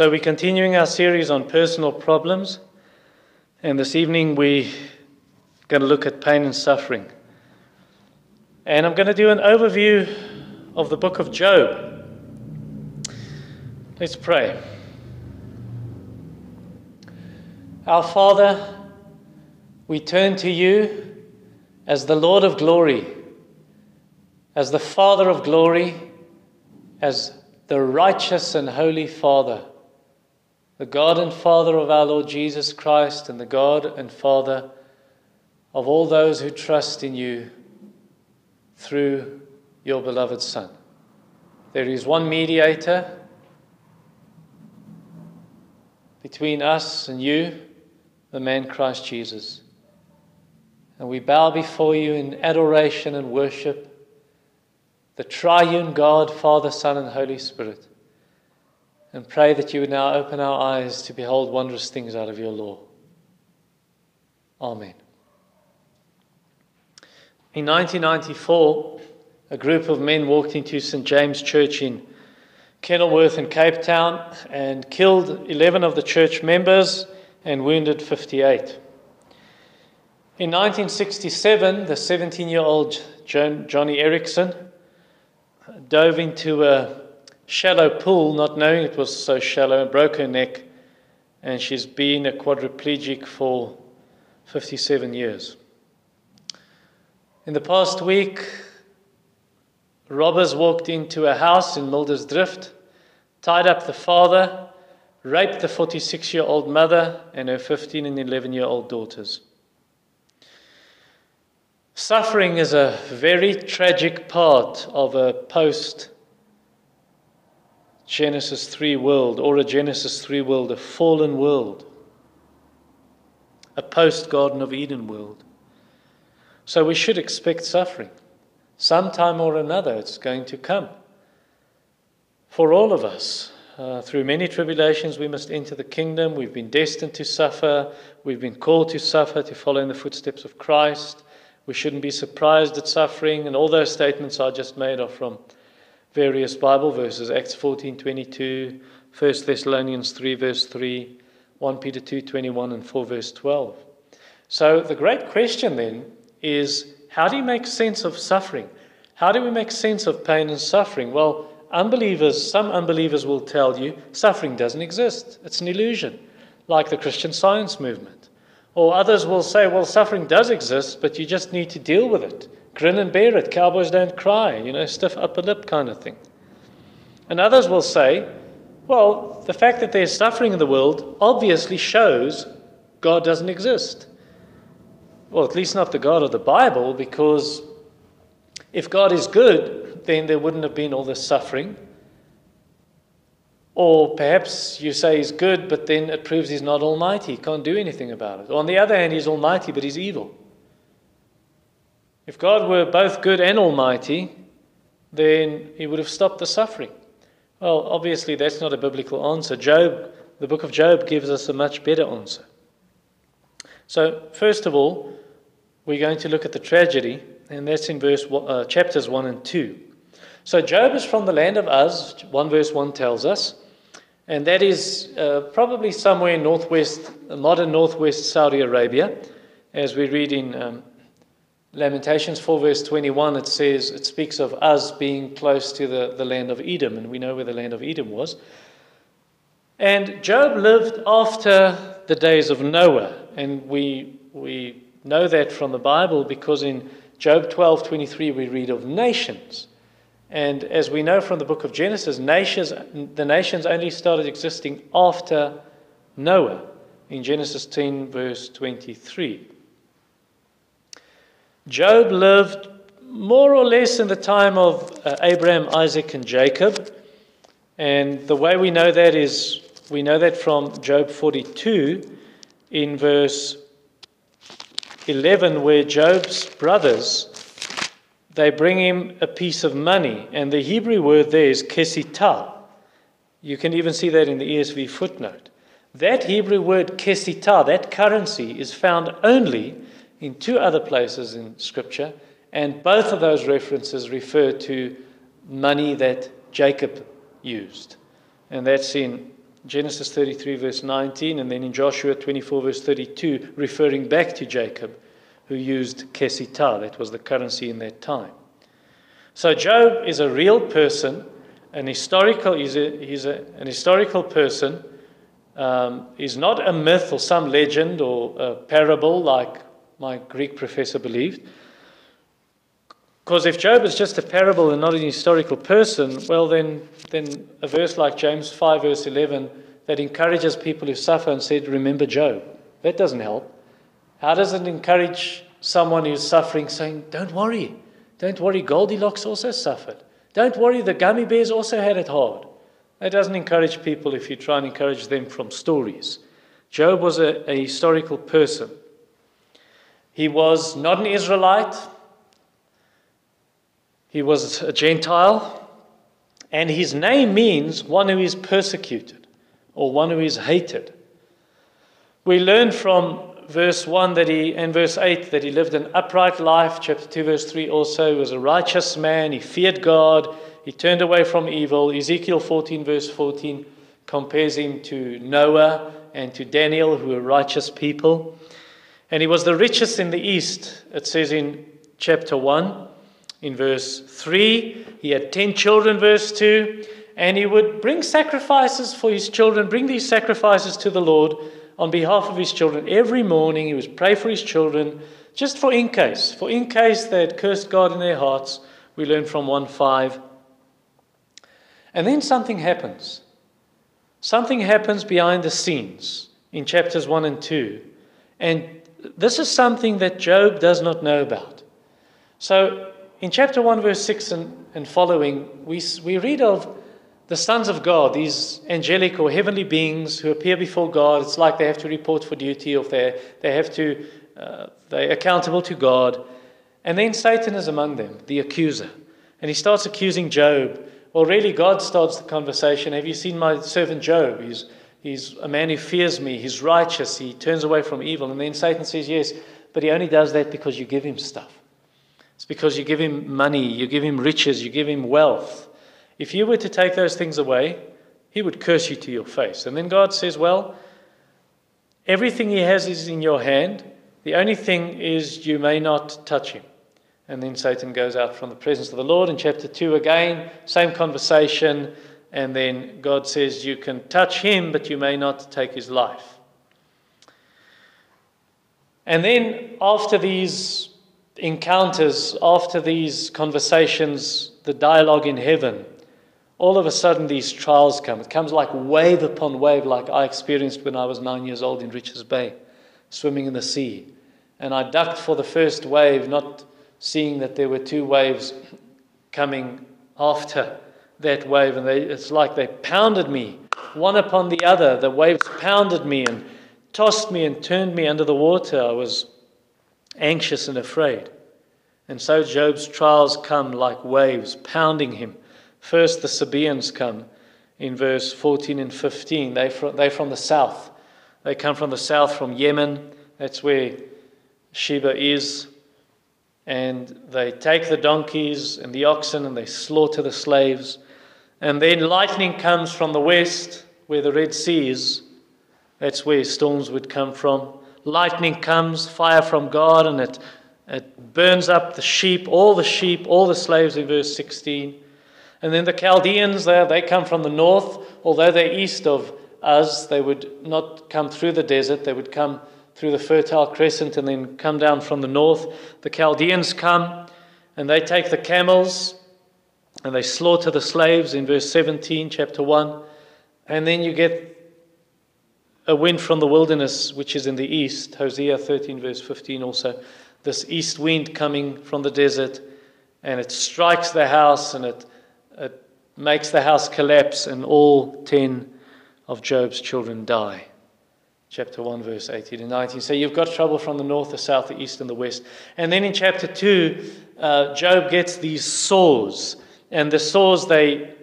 So, we're continuing our series on personal problems, and this evening we're going to look at pain and suffering. And I'm going to do an overview of the book of Job. Let's pray. Our Father, we turn to you as the Lord of glory, as the Father of glory, as the righteous and holy Father, the God and Father of our Lord Jesus Christ, and the God and Father of all those who trust in you through your beloved Son. There is one mediator between us and you, the man Christ Jesus. And we bow before you in adoration and worship, the triune God, Father, Son, and Holy Spirit, and pray that you would now open our eyes to behold wondrous things out of your law. Amen. In 1994, a group of men walked into St. James Church in Kenilworth in Cape Town and killed 11 of the church members and wounded 58. In 1967, the 17 year old Joni Eareckson dove into a shallow pool, not knowing it was so shallow, and broke her neck, and she's been a quadriplegic for 57 years. In the past week, robbers walked into a house in Muldersdrift, tied up the father, raped the 46 year old mother and her 15 and 11 year old daughters. Suffering is a very tragic part of a post Genesis 3 world, or a Genesis 3 world, a fallen world, a post Garden of Eden world. So we should expect suffering. Sometime or another, it's going to come. For all of us, uh, through many tribulations, we must enter the kingdom. We've been destined to suffer. We've been called to suffer, to follow in the footsteps of Christ. We shouldn't be surprised at suffering. And all those statements I just made are from various Bible verses Acts 14 22, 1 Thessalonians 3, verse 3, 1 Peter 2, 21, and 4, verse 12. So the great question then is how do you make sense of suffering? How do we make sense of pain and suffering? Well, unbelievers, some unbelievers will tell you suffering doesn't exist, it's an illusion, like the Christian science movement. Or others will say, well, suffering does exist, but you just need to deal with it. Grin and bear it. Cowboys don't cry, you know, stiff upper lip kind of thing. And others will say, well, the fact that there's suffering in the world obviously shows God doesn't exist. Well, at least not the God of the Bible, because if God is good, then there wouldn't have been all this suffering. Or perhaps you say he's good, but then it proves he's not almighty. Can't do anything about it. Or on the other hand, he's almighty, but he's evil. If God were both good and almighty, then he would have stopped the suffering. Well, obviously, that's not a biblical answer. Job, the book of Job, gives us a much better answer. So, first of all, we're going to look at the tragedy, and that's in verse uh, chapters 1 and 2. So Job is from the land of Uz, 1 verse 1 tells us, and that is uh, probably somewhere in northwest, modern northwest Saudi Arabia. As we read in um, Lamentations 4 verse 21, it says, it speaks of Uz being close to the, the land of Edom, and we know where the land of Edom was. And Job lived after the days of Noah, and we, we know that from the Bible because in Job 12:23 we read of nations. And as we know from the book of Genesis, nations, the nations only started existing after Noah in Genesis 10, verse 23. Job lived more or less in the time of uh, Abraham, Isaac, and Jacob. And the way we know that is we know that from Job 42 in verse 11 where Job's brothers they bring him a piece of money and the Hebrew word there is kesitah. You can even see that in the ESV footnote. That Hebrew word kesitah, that currency is found only in two other places in scripture and both of those references refer to money that Jacob used. And that's in Genesis 33, verse 19, and then in Joshua 24, verse 32, referring back to Jacob, who used kesitah, that was the currency in that time. So Job is a real person, an historical, he's, a, he's a, an historical person. Um, he's not a myth or some legend or a parable like my Greek professor believed. Because if Job is just a parable and not an historical person, well, then, then a verse like James 5, verse 11, that encourages people who suffer and said, Remember Job, that doesn't help. How does it encourage someone who's suffering saying, Don't worry, don't worry, Goldilocks also suffered. Don't worry, the gummy bears also had it hard. That doesn't encourage people if you try and encourage them from stories. Job was a, a historical person. He was not an Israelite, he was a Gentile, and his name means one who is persecuted or one who is hated. We learn from verse 1 that he, and verse 8 that he lived an upright life. Chapter 2, verse 3 also, was a righteous man. He feared God. He turned away from evil. Ezekiel 14, verse 14, compares him to Noah and to Daniel, who were righteous people. And he was the richest in the east, it says in chapter 1 in verse 3. He had 10 children, verse 2. And he would bring sacrifices for his children, bring these sacrifices to the Lord on behalf of his children every morning. He would pray for his children, just for in case, for in case they had cursed God in their hearts. We learn from 1 5. And then something happens. Something happens behind the scenes in chapters 1 and 2. And this is something that Job does not know about. So in chapter 1, verse 6 and, and following, we, we read of the sons of God, these angelic or heavenly beings who appear before God. It's like they have to report for duty, or they, they have to, uh, they're accountable to God. And then Satan is among them, the accuser. And he starts accusing Job. Well, really, God starts the conversation. Have you seen my servant Job? He's, he's a man who fears me. He's righteous. He turns away from evil. And then Satan says, Yes, but he only does that because you give him stuff. It's because you give him money, you give him riches, you give him wealth. If you were to take those things away, he would curse you to your face. And then God says, Well, everything he has is in your hand. The only thing is you may not touch him. And then Satan goes out from the presence of the Lord. In chapter 2, again, same conversation. And then God says, You can touch him, but you may not take his life. And then, after these encounters, after these conversations, the dialogue in heaven, all of a sudden these trials come. It comes like wave upon wave, like I experienced when I was nine years old in Richards Bay, swimming in the sea. And I ducked for the first wave, not seeing that there were two waves coming after that wave. And they, it's like they pounded me, one upon the other. The waves pounded me and tossed me and turned me under the water. I was anxious and afraid. And so Job's trials come like waves, pounding him. First, the Sabaeans come in verse 14 and 15. They from, they're from the south. They come from the south, from Yemen. That's where Sheba is. And they take the donkeys and the oxen and they slaughter the slaves. And then lightning comes from the west, where the Red Sea is. That's where storms would come from lightning comes, fire from God, and it, it burns up the sheep, all the sheep, all the slaves in verse 16. And then the Chaldeans, there, they come from the north. Although they're east of us, they would not come through the desert, they would come through the Fertile Crescent and then come down from the north. The Chaldeans come and they take the camels and they slaughter the slaves in verse 17, chapter 1. And then you get a wind from the wilderness, which is in the east. Hosea 13, verse 15 also. This east wind coming from the desert, and it strikes the house and it, it makes the house collapse, and all 10 of Job's children die. Chapter 1, verse 18 and 19. So you've got trouble from the north, the south, the east, and the west. And then in chapter 2, uh, Job gets these sores. And the sores, they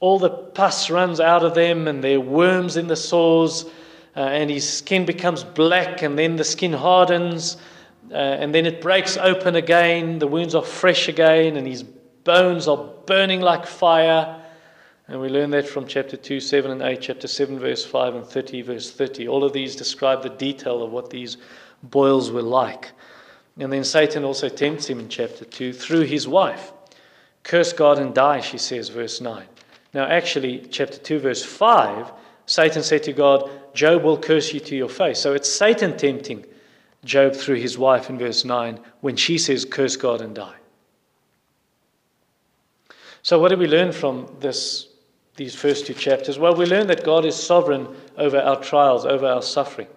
all the pus runs out of them, and there are worms in the sores, uh, and his skin becomes black, and then the skin hardens, uh, and then it breaks open again. The wounds are fresh again, and his bones are burning like fire. And we learn that from chapter 2, 7 and 8, chapter 7, verse 5, and 30, verse 30. All of these describe the detail of what these boils were like. And then Satan also tempts him in chapter 2 through his wife. Curse God and die, she says, verse 9. Now, actually, chapter 2, verse 5, Satan said to God, Job will curse you to your face. So it's Satan tempting Job through his wife in verse 9 when she says, Curse God and die. So, what do we learn from this, these first two chapters? Well, we learn that God is sovereign over our trials, over our suffering.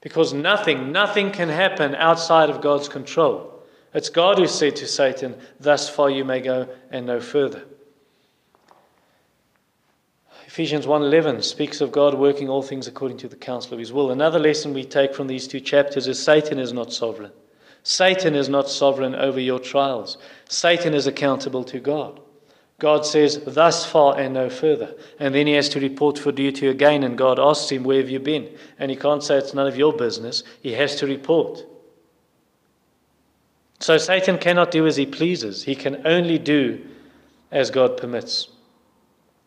Because nothing, nothing can happen outside of God's control. It's God who said to Satan, Thus far you may go and no further. Ephesians 1:11 speaks of God working all things according to the counsel of his will. Another lesson we take from these two chapters is Satan is not sovereign. Satan is not sovereign over your trials. Satan is accountable to God. God says, thus far and no further. And then he has to report for duty again, and God asks him, Where have you been? And he can't say it's none of your business. He has to report. So Satan cannot do as he pleases, he can only do as God permits.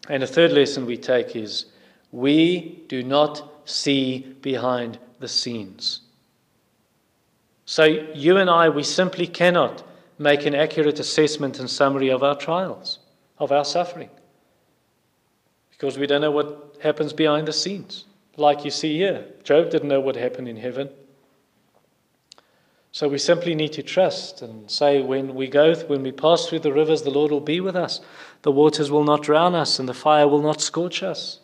And a third lesson we take is we do not see behind the scenes. So, you and I, we simply cannot make an accurate assessment and summary of our trials, of our suffering, because we don't know what happens behind the scenes. Like you see here, Job didn't know what happened in heaven. So we simply need to trust and say, when we go, when we pass through the rivers, the Lord will be with us. The waters will not drown us, and the fire will not scorch us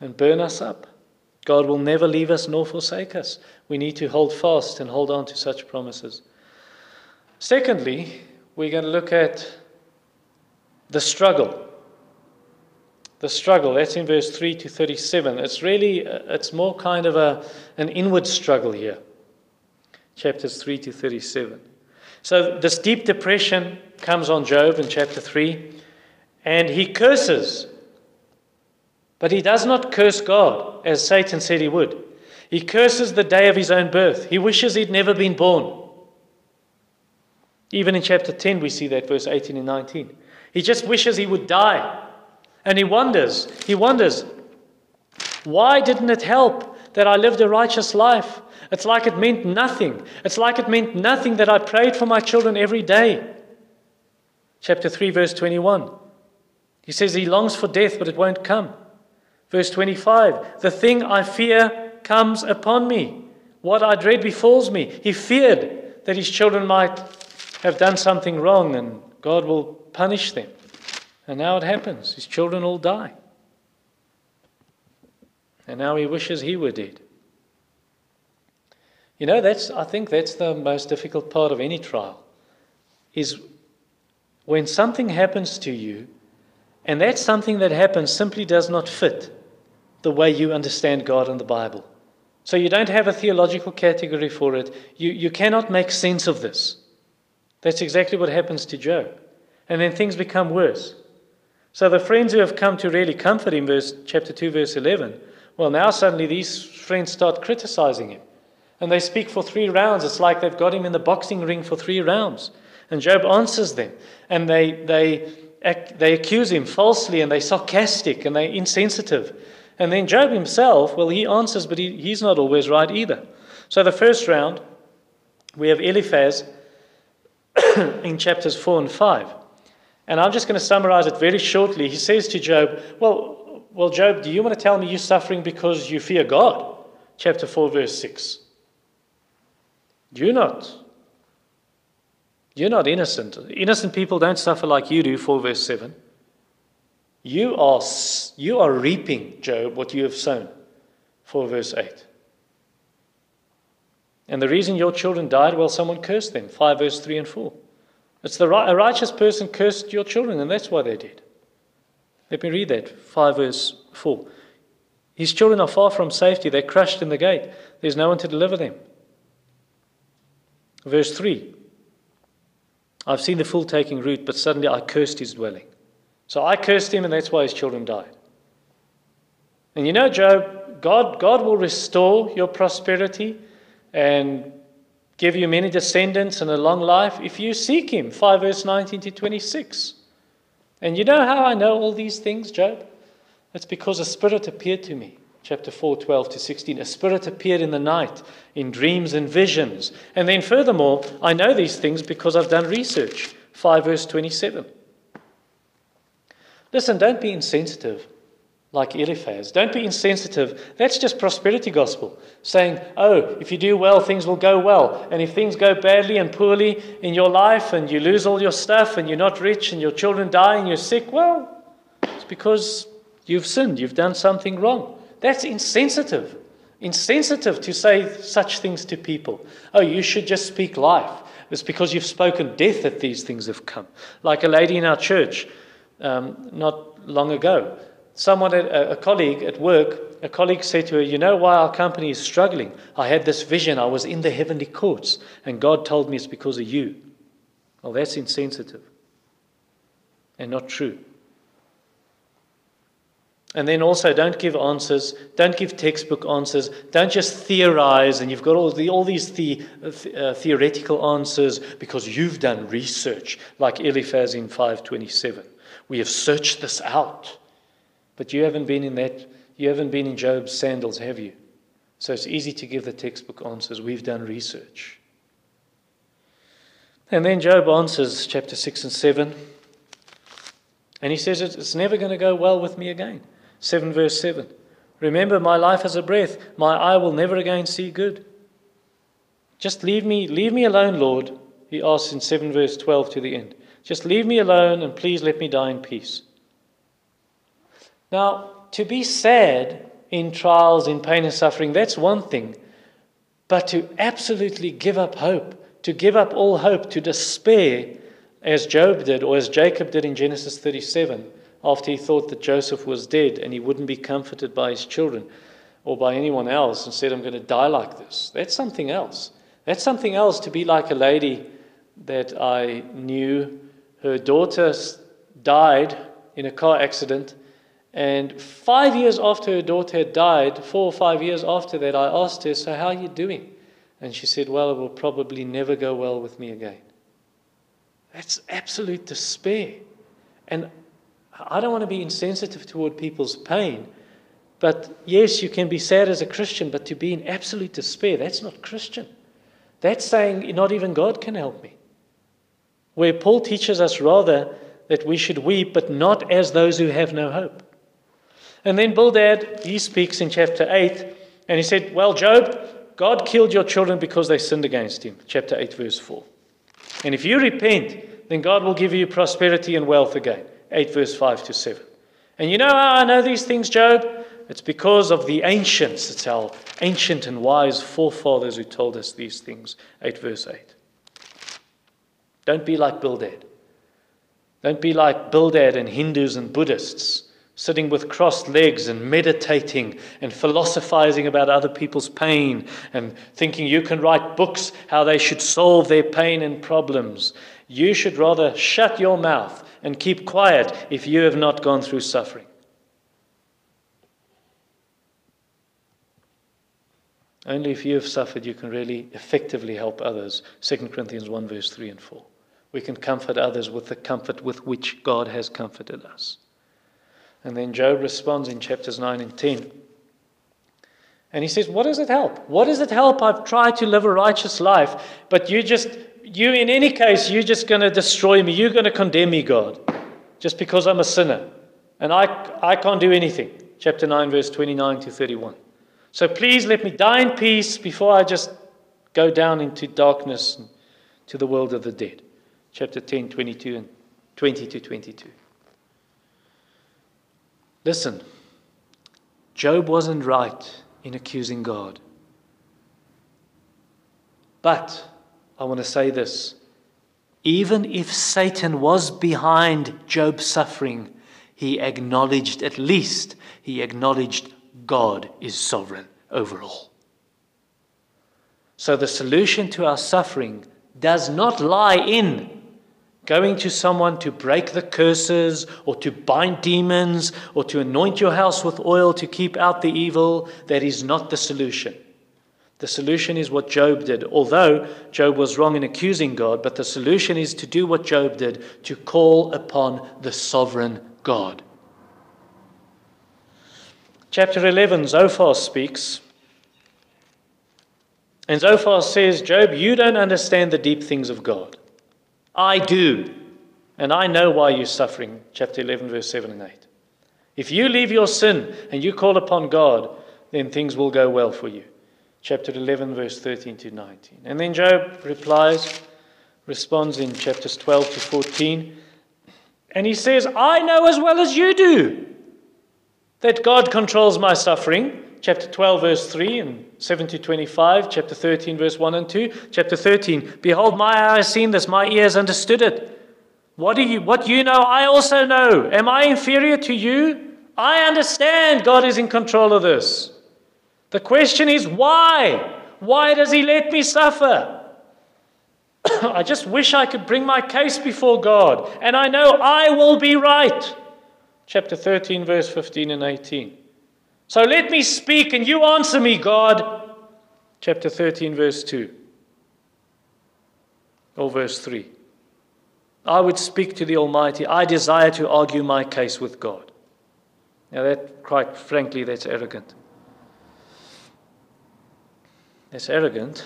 and burn us up. God will never leave us nor forsake us. We need to hold fast and hold on to such promises. Secondly, we're going to look at the struggle. The struggle, that's in verse 3 to 37. It's really, uh, it's more kind of a, an inward struggle here chapters 3 to 37. So, this deep depression comes on Job in chapter 3, and he curses. But he does not curse God, as Satan said he would. He curses the day of his own birth. He wishes he'd never been born. Even in chapter 10, we see that, verse 18 and 19. He just wishes he would die. And he wonders, he wonders, why didn't it help that I lived a righteous life? It's like it meant nothing. It's like it meant nothing that I prayed for my children every day. Chapter 3, verse 21. He says he longs for death, but it won't come. Verse 25 The thing I fear comes upon me. What I dread befalls me. He feared that his children might have done something wrong and God will punish them. And now it happens. His children all die. And now he wishes he were dead. You know, that's, I think that's the most difficult part of any trial, is when something happens to you, and that something that happens simply does not fit the way you understand God and the Bible. So you don't have a theological category for it. You, you cannot make sense of this. That's exactly what happens to Job. And then things become worse. So the friends who have come to really comfort him, verse chapter 2, verse 11, well, now suddenly these friends start criticizing him. And they speak for three rounds. It's like they've got him in the boxing ring for three rounds. And Job answers them. And they, they, they accuse him falsely and they're sarcastic and they're insensitive. And then Job himself, well, he answers, but he, he's not always right either. So the first round, we have Eliphaz in chapters 4 and 5. And I'm just going to summarize it very shortly. He says to Job, Well, well Job, do you want to tell me you're suffering because you fear God? Chapter 4, verse 6. You're not. You're not innocent. Innocent people don't suffer like you do, 4 verse 7. You are, you are reaping, Job, what you have sown, 4 verse 8. And the reason your children died, well, someone cursed them, 5 verse 3 and 4. It's the a righteous person cursed your children, and that's why they did. Let me read that, 5 verse 4. His children are far from safety, they're crushed in the gate. There's no one to deliver them. Verse 3 I've seen the fool taking root, but suddenly I cursed his dwelling. So I cursed him, and that's why his children died. And you know, Job, God, God will restore your prosperity and give you many descendants and a long life if you seek him. 5 verse 19 to 26. And you know how I know all these things, Job? It's because a spirit appeared to me. Chapter 4, 12 to 16. A spirit appeared in the night, in dreams and visions. And then, furthermore, I know these things because I've done research. 5 verse 27. Listen, don't be insensitive like Eliphaz. Don't be insensitive. That's just prosperity gospel, saying, oh, if you do well, things will go well. And if things go badly and poorly in your life and you lose all your stuff and you're not rich and your children die and you're sick, well, it's because you've sinned, you've done something wrong. That's insensitive. Insensitive to say such things to people. Oh, you should just speak life. It's because you've spoken death that these things have come. Like a lady in our church um, not long ago someone, a, a colleague at work, a colleague said to her, You know why our company is struggling? I had this vision. I was in the heavenly courts, and God told me it's because of you. Well, that's insensitive and not true. And then also, don't give answers. Don't give textbook answers. Don't just theorize and you've got all, the, all these the, uh, theoretical answers because you've done research, like Eliphaz in 527. We have searched this out. But you haven't been in that, you haven't been in Job's sandals, have you? So it's easy to give the textbook answers. We've done research. And then Job answers chapter 6 and 7. And he says, It's never going to go well with me again. 7 verse 7. Remember, my life as a breath. My eye will never again see good. Just leave me, leave me alone, Lord, he asks in 7 verse 12 to the end. Just leave me alone and please let me die in peace. Now, to be sad in trials, in pain and suffering, that's one thing. But to absolutely give up hope, to give up all hope, to despair, as Job did, or as Jacob did in Genesis 37, after he thought that Joseph was dead and he wouldn't be comforted by his children or by anyone else, and said, I'm going to die like this. That's something else. That's something else to be like a lady that I knew. Her daughter died in a car accident and five years after her daughter had died, four or five years after that, I asked her, So, how are you doing? And she said, Well, it will probably never go well with me again. That's absolute despair. And I don't want to be insensitive toward people's pain. But yes, you can be sad as a Christian, but to be in absolute despair, that's not Christian. That's saying not even God can help me. Where Paul teaches us rather that we should weep, but not as those who have no hope. And then Bildad, he speaks in chapter 8, and he said, Well, Job, God killed your children because they sinned against him. Chapter 8, verse 4. And if you repent, then God will give you prosperity and wealth again. 8, verse 5 to 7. And you know how I know these things, Job? It's because of the ancients. It's our ancient and wise forefathers who told us these things. 8, verse 8. Don't be like Bildad. Don't be like Bildad and Hindus and Buddhists sitting with crossed legs and meditating and philosophizing about other people's pain and thinking you can write books how they should solve their pain and problems. You should rather shut your mouth and keep quiet if you have not gone through suffering. Only if you have suffered, you can really effectively help others. 2 Corinthians 1, verse 3 and 4. We can comfort others with the comfort with which God has comforted us. And then Job responds in chapters 9 and 10. And he says, What does it help? What does it help? I've tried to live a righteous life, but you just, you in any case, you're just going to destroy me. You're going to condemn me, God, just because I'm a sinner. And I, I can't do anything. Chapter 9, verse 29 to 31. So please let me die in peace before I just go down into darkness and to the world of the dead. Chapter 10, 22 and 20 to 22. Listen, Job wasn't right in accusing God. But I want to say this even if Satan was behind Job's suffering, he acknowledged, at least, he acknowledged God is sovereign over all. So the solution to our suffering does not lie in Going to someone to break the curses or to bind demons or to anoint your house with oil to keep out the evil, that is not the solution. The solution is what Job did. Although Job was wrong in accusing God, but the solution is to do what Job did to call upon the sovereign God. Chapter 11, Zophar speaks. And Zophar says, Job, you don't understand the deep things of God. I do. And I know why you're suffering. Chapter 11, verse 7 and 8. If you leave your sin and you call upon God, then things will go well for you. Chapter 11, verse 13 to 19. And then Job replies, responds in chapters 12 to 14. And he says, I know as well as you do that God controls my suffering. Chapter 12, verse 3 and 7 to 25. Chapter 13, verse 1 and 2. Chapter 13, Behold, my eye has seen this, my ears understood it. What do you what you know, I also know. Am I inferior to you? I understand God is in control of this. The question is why? Why does he let me suffer? I just wish I could bring my case before God, and I know I will be right. Chapter 13, verse 15 and 18. So let me speak and you answer me, God. Chapter 13, verse 2. Or verse 3. I would speak to the Almighty. I desire to argue my case with God. Now, that, quite frankly, that's arrogant. That's arrogant.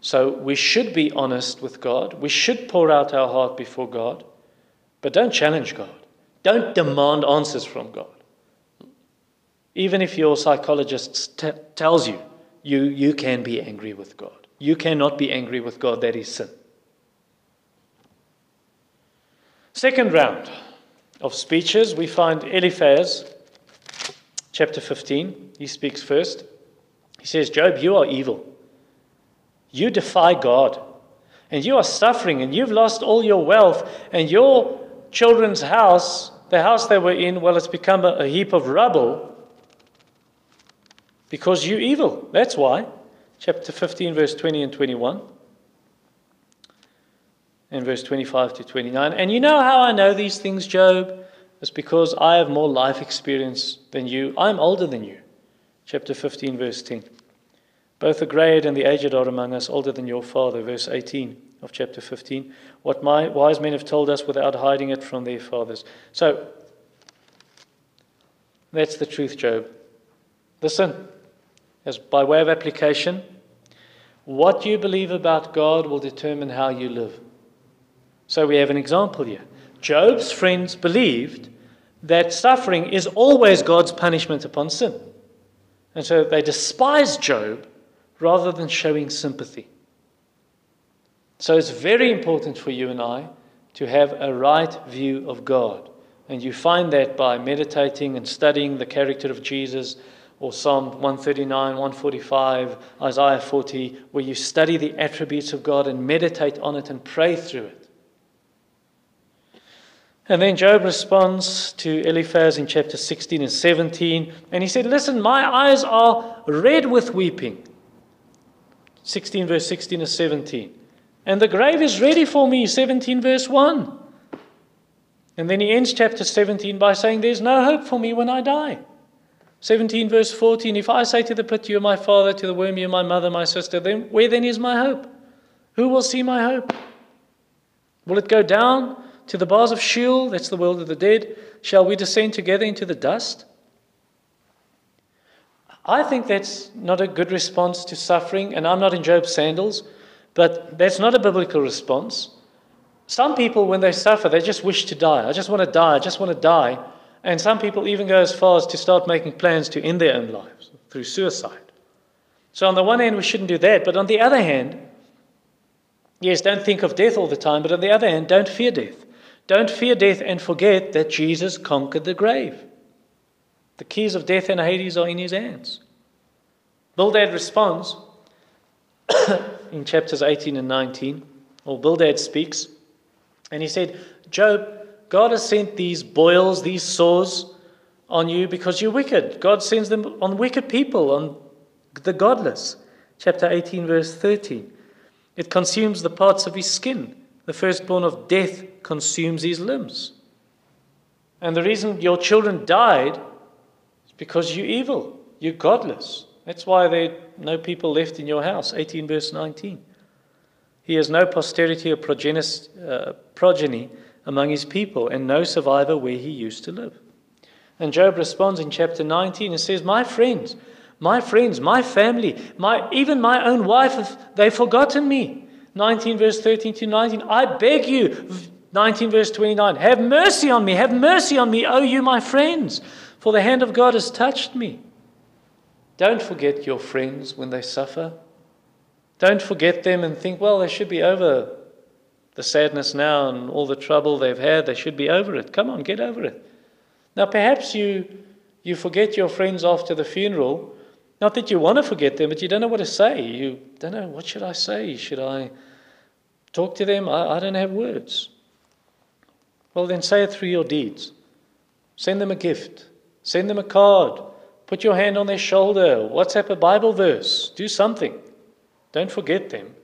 So, we should be honest with God. We should pour out our heart before God. But don't challenge God. Don't demand answers from God. Even if your psychologist t- tells you, you, you can be angry with God. You cannot be angry with God. That is sin. Second round of speeches, we find Eliphaz, chapter 15. He speaks first. He says, Job, you are evil. You defy God. And you are suffering, and you've lost all your wealth, and your children's house, the house they were in, well, it's become a, a heap of rubble because you're evil. That's why. Chapter 15, verse 20 and 21 and verse 25 to 29. And you know how I know these things, Job? It's because I have more life experience than you. I'm older than you. Chapter 15, verse 10. Both the grayed and the aged are among us, older than your father. Verse 18 of chapter 15. What my wise men have told us without hiding it from their fathers. So, that's the truth, Job. Listen, as by way of application, what you believe about God will determine how you live. So we have an example here. Job's friends believed that suffering is always God's punishment upon sin. And so they despise Job rather than showing sympathy. So it's very important for you and I to have a right view of God. And you find that by meditating and studying the character of Jesus or Psalm 139, 145, Isaiah 40, where you study the attributes of God and meditate on it and pray through it. And then Job responds to Eliphaz in chapter 16 and 17, and he said, Listen, my eyes are red with weeping. 16 verse 16 and 17. And the grave is ready for me, 17 verse 1. And then he ends chapter 17 by saying, There's no hope for me when I die. 17 verse 14. If I say to the pit, You are my father, to the worm, You are my mother, my sister, then where then is my hope? Who will see my hope? Will it go down to the bars of Sheol, that's the world of the dead, shall we descend together into the dust? I think that's not a good response to suffering, and I'm not in Job's sandals, but that's not a biblical response. Some people, when they suffer, they just wish to die. I just want to die, I just want to die. And some people even go as far as to start making plans to end their own lives through suicide. So, on the one hand, we shouldn't do that, but on the other hand, yes, don't think of death all the time, but on the other hand, don't fear death. Don't fear death and forget that Jesus conquered the grave. The keys of death and Hades are in his hands. Bildad responds in chapters 18 and 19, or Bildad speaks, and he said, Job, God has sent these boils, these sores on you because you're wicked. God sends them on wicked people, on the godless. Chapter 18, verse 13. It consumes the parts of his skin. The firstborn of death consumes his limbs. And the reason your children died is because you're evil, you're godless. That's why there are no people left in your house. 18 verse 19. He has no posterity or uh, progeny among his people, and no survivor where he used to live. And Job responds in chapter 19 and says, My friends, my friends, my family, my, even my own wife, they've forgotten me. 19 verse 13 to 19. I beg you, 19 verse 29, have mercy on me, have mercy on me, O you my friends, for the hand of God has touched me. Don't forget your friends when they suffer. Don't forget them and think, well, they should be over the sadness now and all the trouble they've had. They should be over it. Come on, get over it. Now, perhaps you, you forget your friends after the funeral. Not that you want to forget them, but you don't know what to say. You don't know, what should I say? Should I talk to them? I, I don't have words. Well, then say it through your deeds. Send them a gift, send them a card, put your hand on their shoulder, WhatsApp a Bible verse, do something. Don't forget them.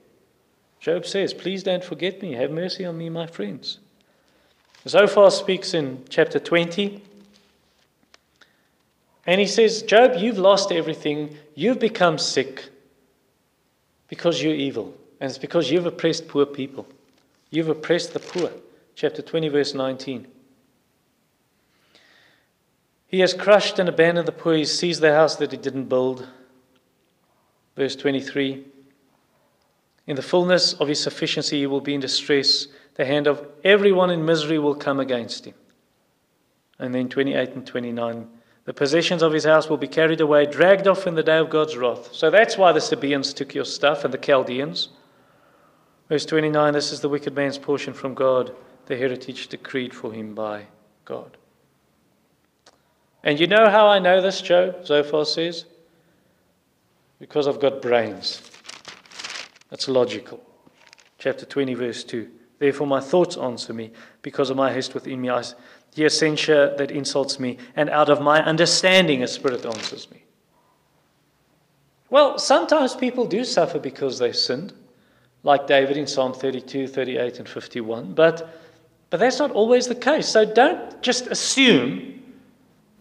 Job says, Please don't forget me. Have mercy on me, my friends. Zophar speaks in chapter 20. And he says, Job, you've lost everything. You've become sick because you're evil. And it's because you've oppressed poor people. You've oppressed the poor chapter 20, verse 19. He has crushed and abandoned the poor. He seized the house that he didn't build. Verse 23. In the fullness of his sufficiency, he will be in distress. The hand of everyone in misery will come against him. And then 28 and 29. The possessions of his house will be carried away, dragged off in the day of God's wrath. So that's why the Sabaeans took your stuff and the Chaldeans. Verse 29 This is the wicked man's portion from God the heritage decreed for him by God. And you know how I know this, Job? Zophar says? Because I've got brains. That's logical. Chapter 20, verse 2. Therefore, my thoughts answer me because of my haste within me. I hear censure that insults me, and out of my understanding, a spirit answers me. Well, sometimes people do suffer because they sinned, like David in Psalm 32, 38, and 51. But but that's not always the case. So don't just assume,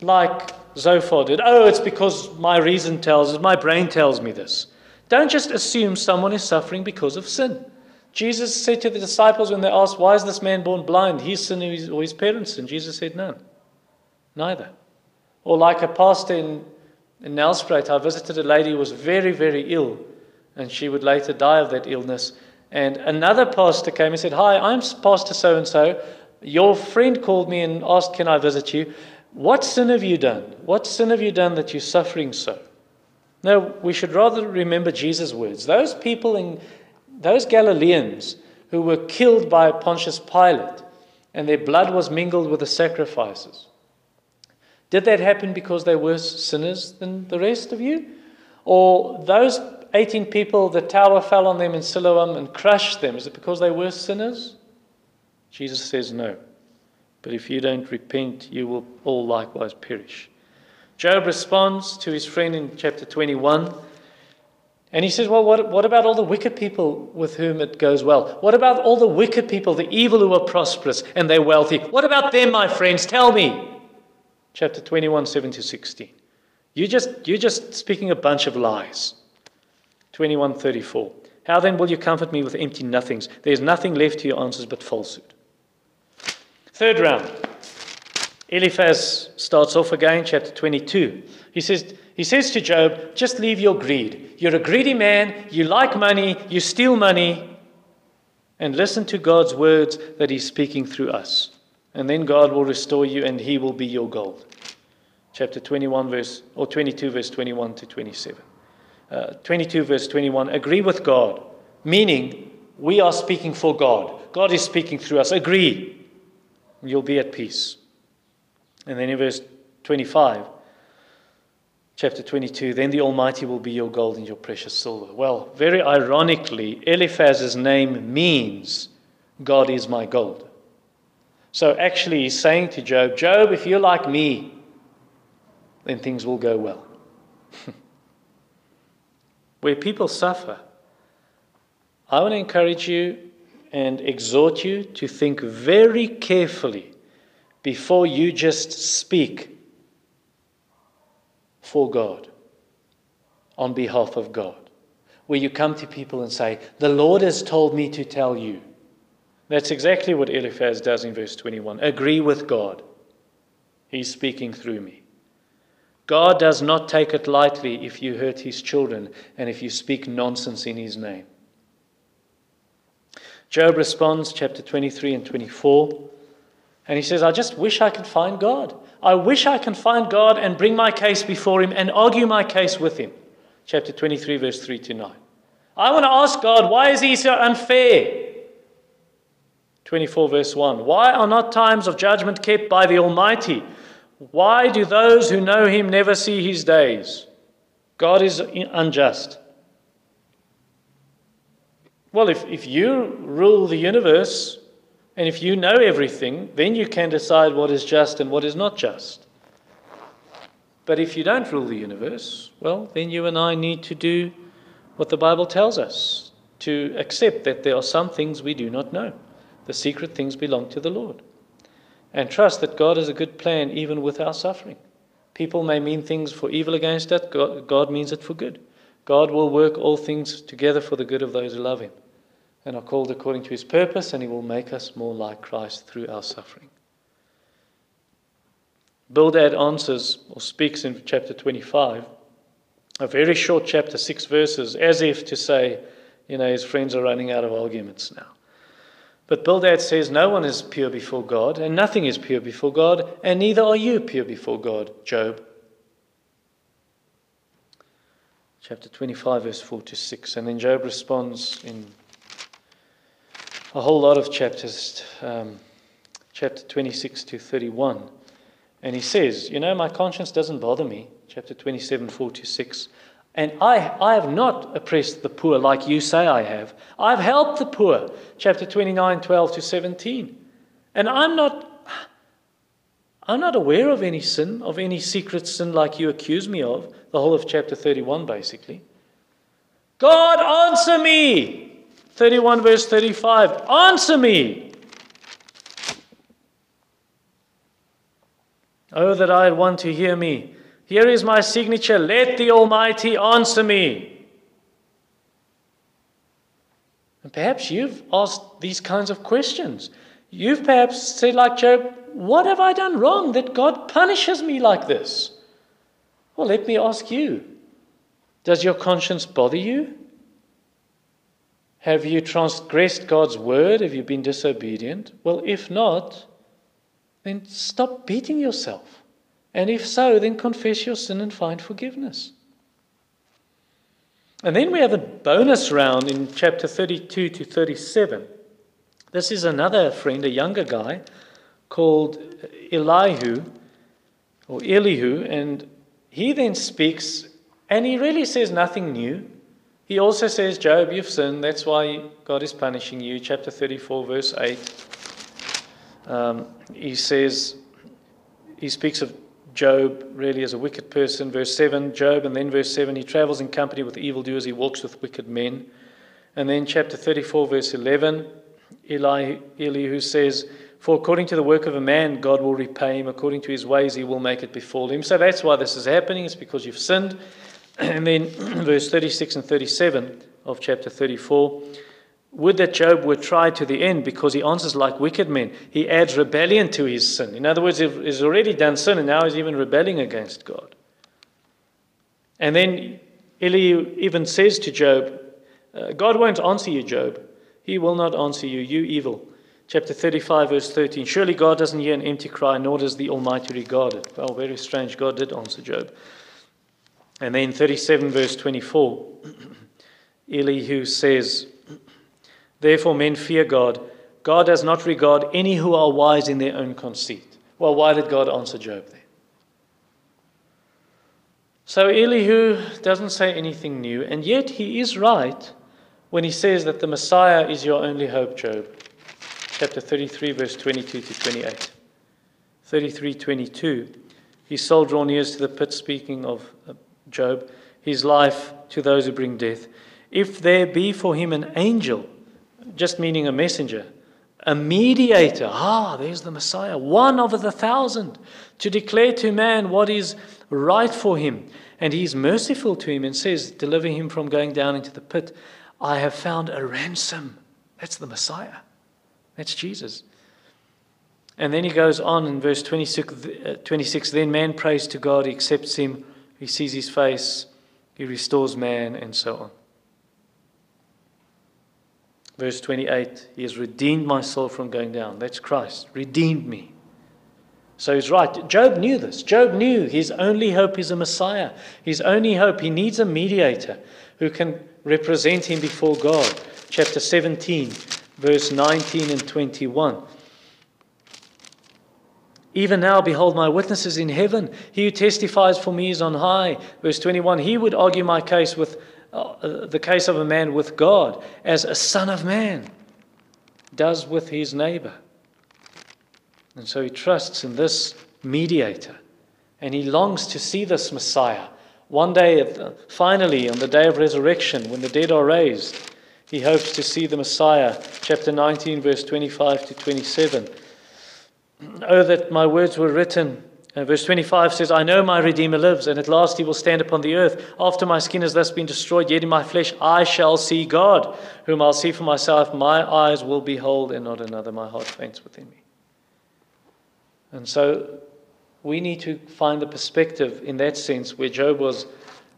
like Zophar did, oh, it's because my reason tells us, my brain tells me this. Don't just assume someone is suffering because of sin. Jesus said to the disciples when they asked, Why is this man born blind? His sin or his parents' sin? Jesus said, None. Neither. Or like a pastor in, in Nelspruit, I visited a lady who was very, very ill, and she would later die of that illness. And another pastor came and said, Hi, I'm Pastor so and so. Your friend called me and asked, Can I visit you? What sin have you done? What sin have you done that you're suffering so? No, we should rather remember Jesus' words. Those people in those Galileans who were killed by Pontius Pilate and their blood was mingled with the sacrifices. Did that happen because they were sinners than the rest of you? Or those 18 people, the tower fell on them in Siloam and crushed them. Is it because they were sinners? Jesus says no. But if you don't repent, you will all likewise perish. Job responds to his friend in chapter 21. And he says, Well, what, what about all the wicked people with whom it goes well? What about all the wicked people, the evil who are prosperous and they're wealthy? What about them, my friends? Tell me. Chapter 21, 7 to 16. You just, you're just speaking a bunch of lies. 2134. How then will you comfort me with empty nothings? There is nothing left to your answers but falsehood. Third round. Eliphaz starts off again, chapter 22. He says, he says to Job, just leave your greed. You're a greedy man, you like money, you steal money, and listen to God's words that He's speaking through us. And then God will restore you and He will be your gold. Chapter 21, verse, or 22, verse 21 to 27. Uh, 22, verse 21, agree with God, meaning we are speaking for God. God is speaking through us. Agree. You'll be at peace. And then in verse 25, chapter 22, then the Almighty will be your gold and your precious silver. Well, very ironically, Eliphaz's name means God is my gold. So actually, he's saying to Job, Job, if you're like me, then things will go well. where people suffer, I want to encourage you and exhort you to think very carefully before you just speak for God. on behalf of God, where you come to people and say, The Lord has told me to tell you. That's exactly what Eliphaz does in verse 21. Agree with God. He's speaking through me. God does not take it lightly if you hurt his children and if you speak nonsense in his name. Job responds, chapter 23 and 24, and he says, I just wish I could find God. I wish I can find God and bring my case before him and argue my case with him. Chapter 23, verse 3 to 9. I want to ask God, why is he so unfair? 24, verse 1. Why are not times of judgment kept by the Almighty? Why do those who know him never see his days? God is unjust. Well, if, if you rule the universe and if you know everything, then you can decide what is just and what is not just. But if you don't rule the universe, well, then you and I need to do what the Bible tells us to accept that there are some things we do not know. The secret things belong to the Lord. And trust that God has a good plan even with our suffering. People may mean things for evil against us, God, means it for good. God will work all things together for the good of those who love Him and are called according to His purpose, and He will make us more like Christ through our suffering. Bildad answers or speaks in chapter 25, a very short chapter, six verses, as if to say, you know, his friends are running out of arguments now. But Bildad says, No one is pure before God, and nothing is pure before God, and neither are you pure before God, Job. Chapter 25, verse 4 to 6. And then Job responds in a whole lot of chapters, um, chapter 26 to 31. And he says, You know, my conscience doesn't bother me. Chapter 27, 4 to 6. And I, I have not oppressed the poor like you say I have. I've helped the poor. Chapter 29, 12 to 17. And I'm not, I'm not aware of any sin, of any secret sin like you accuse me of. The whole of chapter 31, basically. God, answer me. 31, verse 35. Answer me. Oh, that I had one to hear me. Here is my signature. Let the Almighty answer me. And perhaps you've asked these kinds of questions. You've perhaps said, like Job, What have I done wrong that God punishes me like this? Well, let me ask you Does your conscience bother you? Have you transgressed God's word? Have you been disobedient? Well, if not, then stop beating yourself. And if so, then confess your sin and find forgiveness. And then we have a bonus round in chapter 32 to 37. This is another friend, a younger guy called Elihu or Elihu, and he then speaks, and he really says nothing new. He also says, Job, you've sinned, that's why God is punishing you. Chapter 34, verse 8. Um, he says, he speaks of Job really as a wicked person. Verse 7, Job, and then verse 7, he travels in company with evildoers, he walks with wicked men. And then chapter 34, verse 11, Eli, Elihu says, For according to the work of a man, God will repay him. According to his ways, he will make it befall him. So that's why this is happening. It's because you've sinned. And then verse 36 and 37 of chapter 34, would that Job were tried to the end because he answers like wicked men. He adds rebellion to his sin. In other words, he's already done sin and now he's even rebelling against God. And then Eli even says to Job, uh, God won't answer you, Job. He will not answer you, you evil. Chapter 35, verse 13. Surely God doesn't hear an empty cry, nor does the Almighty regard it. Well, very strange. God did answer Job. And then 37, verse 24. Elihu says, Therefore, men fear God. God does not regard any who are wise in their own conceit. Well, why did God answer Job there? So Elihu doesn't say anything new, and yet he is right when he says that the Messiah is your only hope, Job. Chapter 33, verse 22 to 28. 33, 22. His soul draw near to the pit, speaking of uh, Job, his life to those who bring death. If there be for him an angel, just meaning a messenger, a mediator. Ah, there's the Messiah, one of the thousand, to declare to man what is right for him. And he's merciful to him and says, Deliver him from going down into the pit. I have found a ransom. That's the Messiah. That's Jesus. And then he goes on in verse 26, uh, 26 Then man prays to God, he accepts him, he sees his face, he restores man, and so on. Verse 28 He has redeemed my soul from going down. That's Christ, redeemed me. So he's right. Job knew this. Job knew his only hope is a Messiah. His only hope, he needs a mediator who can represent him before God. Chapter 17, verse 19 and 21. Even now, behold, my witnesses in heaven. He who testifies for me is on high. Verse 21 He would argue my case with uh, the case of a man with God as a son of man does with his neighbor. And so he trusts in this mediator. And he longs to see this Messiah. One day, finally, on the day of resurrection, when the dead are raised, he hopes to see the Messiah. Chapter 19, verse 25 to 27. Oh, that my words were written. Uh, verse 25 says, I know my Redeemer lives, and at last he will stand upon the earth. After my skin has thus been destroyed, yet in my flesh I shall see God, whom I'll see for myself. My eyes will behold, and not another. My heart faints within me. And so we need to find the perspective in that sense where Job was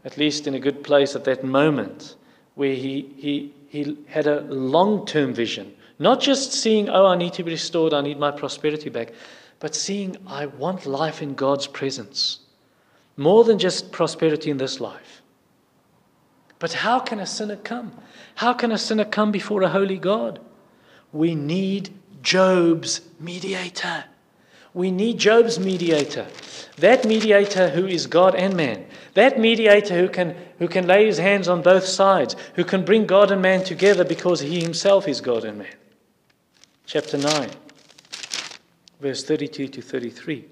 at least in a good place at that moment, where he, he, he had a long term vision. Not just seeing, oh, I need to be restored, I need my prosperity back, but seeing, I want life in God's presence. More than just prosperity in this life. But how can a sinner come? How can a sinner come before a holy God? We need Job's mediator. We need Job's mediator. That mediator who is God and man. That mediator who can, who can lay his hands on both sides, who can bring God and man together because he himself is God and man. Chapter 9, verse 32 to 33.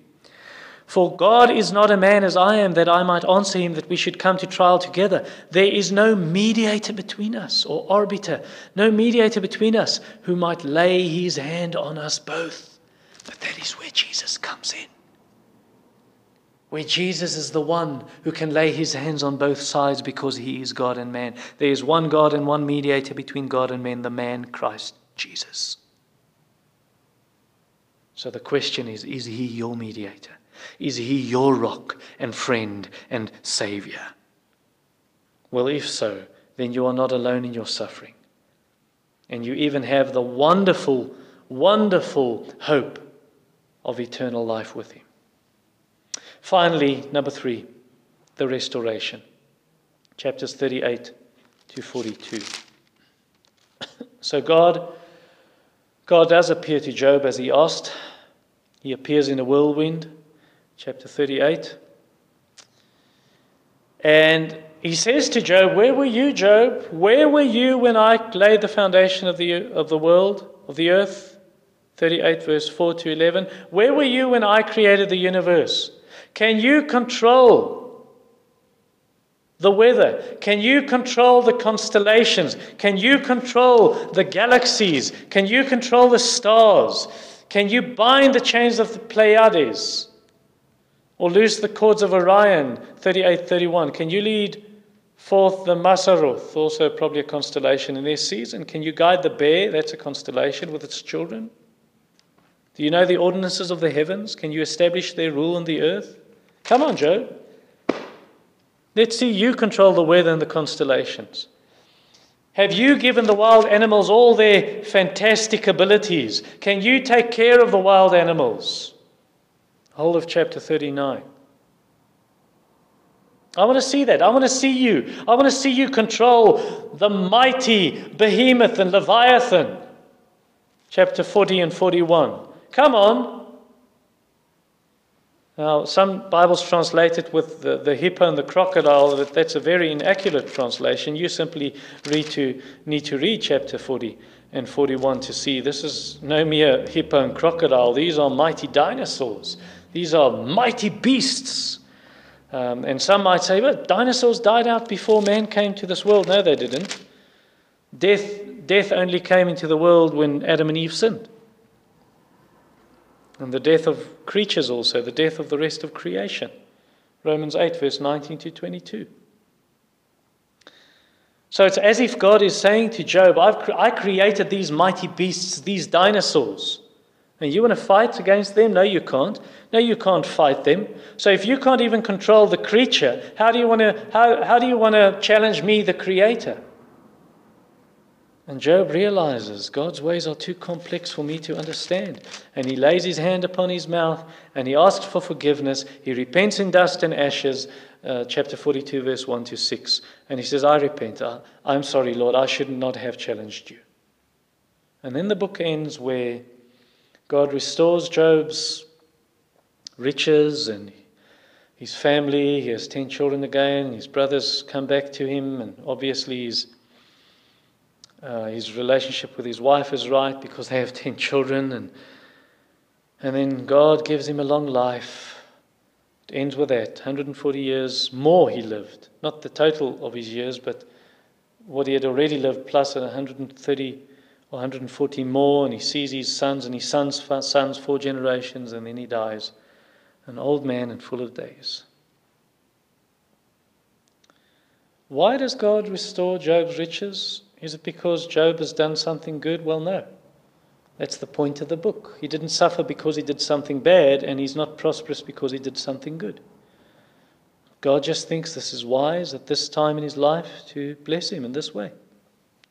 For God is not a man as I am, that I might answer him that we should come to trial together. There is no mediator between us, or arbiter, no mediator between us who might lay his hand on us both. But that is where Jesus comes in. Where Jesus is the one who can lay his hands on both sides because he is God and man. There is one God and one mediator between God and man, the man Christ Jesus. So the question is is he your mediator? Is he your rock and friend and savior? Well, if so, then you are not alone in your suffering. And you even have the wonderful, wonderful hope of eternal life with Him. Finally, number three, the restoration. Chapters 38 to 42. so God, God does appear to Job as he asked. He appears in a whirlwind, chapter 38. And he says to Job, Where were you, Job? Where were you when I laid the foundation of the, of the world, of the earth? 38, verse 4 to 11. Where were you when I created the universe? Can you control the weather? Can you control the constellations? Can you control the galaxies? Can you control the stars? Can you bind the chains of the Pleiades? Or loose the cords of Orion? 38, 31. Can you lead forth the Mazzaroth, also probably a constellation in their season? Can you guide the bear? That's a constellation with its children. Do you know the ordinances of the heavens? Can you establish their rule on the earth? Come on, Joe. Let's see you control the weather and the constellations. Have you given the wild animals all their fantastic abilities? Can you take care of the wild animals? Whole of chapter 39. I want to see that. I want to see you. I want to see you control the mighty behemoth and leviathan. Chapter 40 and 41. Come on. Now, some Bibles translate it with the, the hippo and the crocodile. That, that's a very inaccurate translation. You simply read to, need to read chapter 40 and 41 to see this is no mere hippo and crocodile. These are mighty dinosaurs. These are mighty beasts. Um, and some might say, well, dinosaurs died out before man came to this world. No, they didn't. Death, death only came into the world when Adam and Eve sinned. And the death of creatures also, the death of the rest of creation. Romans 8, verse 19 to 22. So it's as if God is saying to Job, I've I created these mighty beasts, these dinosaurs. And you want to fight against them? No, you can't. No, you can't fight them. So if you can't even control the creature, how do you want to, how, how do you want to challenge me, the creator? And Job realizes God's ways are too complex for me to understand. And he lays his hand upon his mouth and he asks for forgiveness. He repents in dust and ashes, uh, chapter 42, verse 1 to 6. And he says, I repent. I, I'm sorry, Lord. I should not have challenged you. And then the book ends where God restores Job's riches and his family. He has 10 children again. His brothers come back to him, and obviously his, uh, his relationship with his wife is right because they have 10 children. And, and then God gives him a long life. It ends with that 140 years more he lived. Not the total of his years, but what he had already lived plus 130 or 140 more, and he sees his sons and his sons' sons, four generations, and then he dies, an old man and full of days. Why does God restore Job's riches? Is it because Job has done something good? Well, no. That's the point of the book. He didn't suffer because he did something bad, and he's not prosperous because he did something good. God just thinks this is wise at this time in his life to bless him in this way.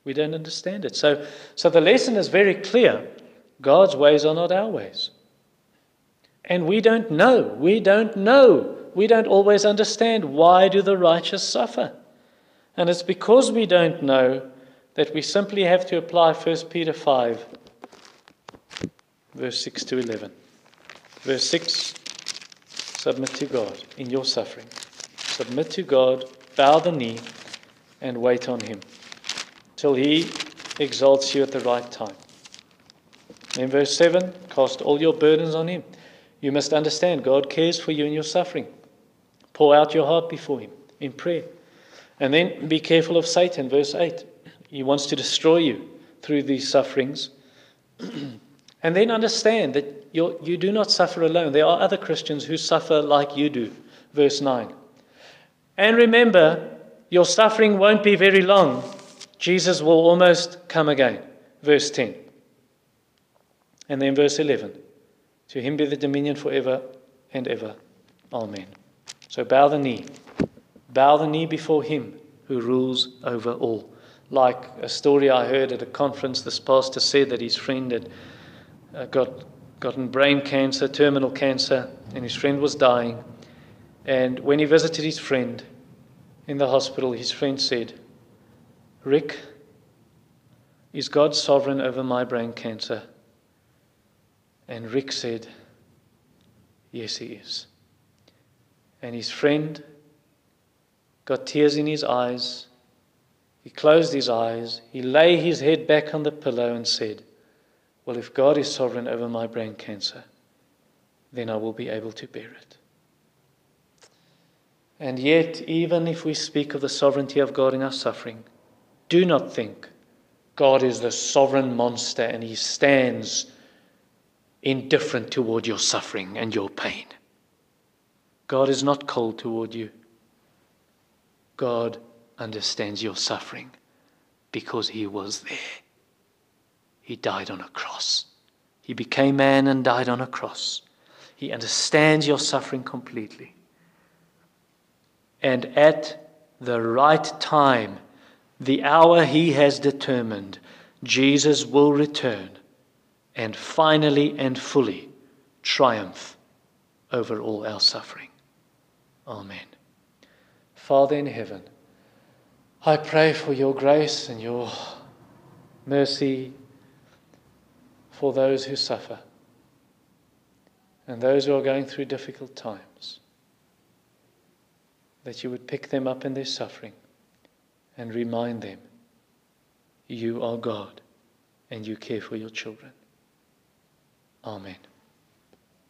We don't understand it. So, so the lesson is very clear God's ways are not our ways. And we don't know. We don't know. We don't always understand why do the righteous suffer. And it's because we don't know that we simply have to apply 1 Peter 5, verse 6 to 11. Verse 6 Submit to God in your suffering. Submit to God, bow the knee, and wait on Him till He exalts you at the right time. In verse 7, cast all your burdens on Him. You must understand God cares for you in your suffering. Pour out your heart before Him in prayer. And then be careful of Satan, verse 8. He wants to destroy you through these sufferings. and then understand that you you do not suffer alone. There are other Christians who suffer like you do. Verse 9. And remember, your suffering won't be very long. Jesus will almost come again. Verse 10. And then verse 11. To him be the dominion forever and ever. Amen. So bow the knee. Bow the knee before him who rules over all. Like a story I heard at a conference, this pastor said that his friend had uh, got gotten brain cancer, terminal cancer, and his friend was dying. And when he visited his friend in the hospital, his friend said, Rick, is God sovereign over my brain cancer? And Rick said, Yes, he is. And his friend got tears in his eyes. He closed his eyes. He lay his head back on the pillow and said, well, if God is sovereign over my brain cancer, then I will be able to bear it. And yet, even if we speak of the sovereignty of God in our suffering, do not think God is the sovereign monster and he stands indifferent toward your suffering and your pain. God is not cold toward you. God understands your suffering because he was there. He died on a cross. He became man and died on a cross. He understands your suffering completely. And at the right time, the hour he has determined, Jesus will return and finally and fully triumph over all our suffering. Amen. Father in heaven, I pray for your grace and your mercy for those who suffer and those who are going through difficult times. That you would pick them up in their suffering and remind them you are God and you care for your children. Amen.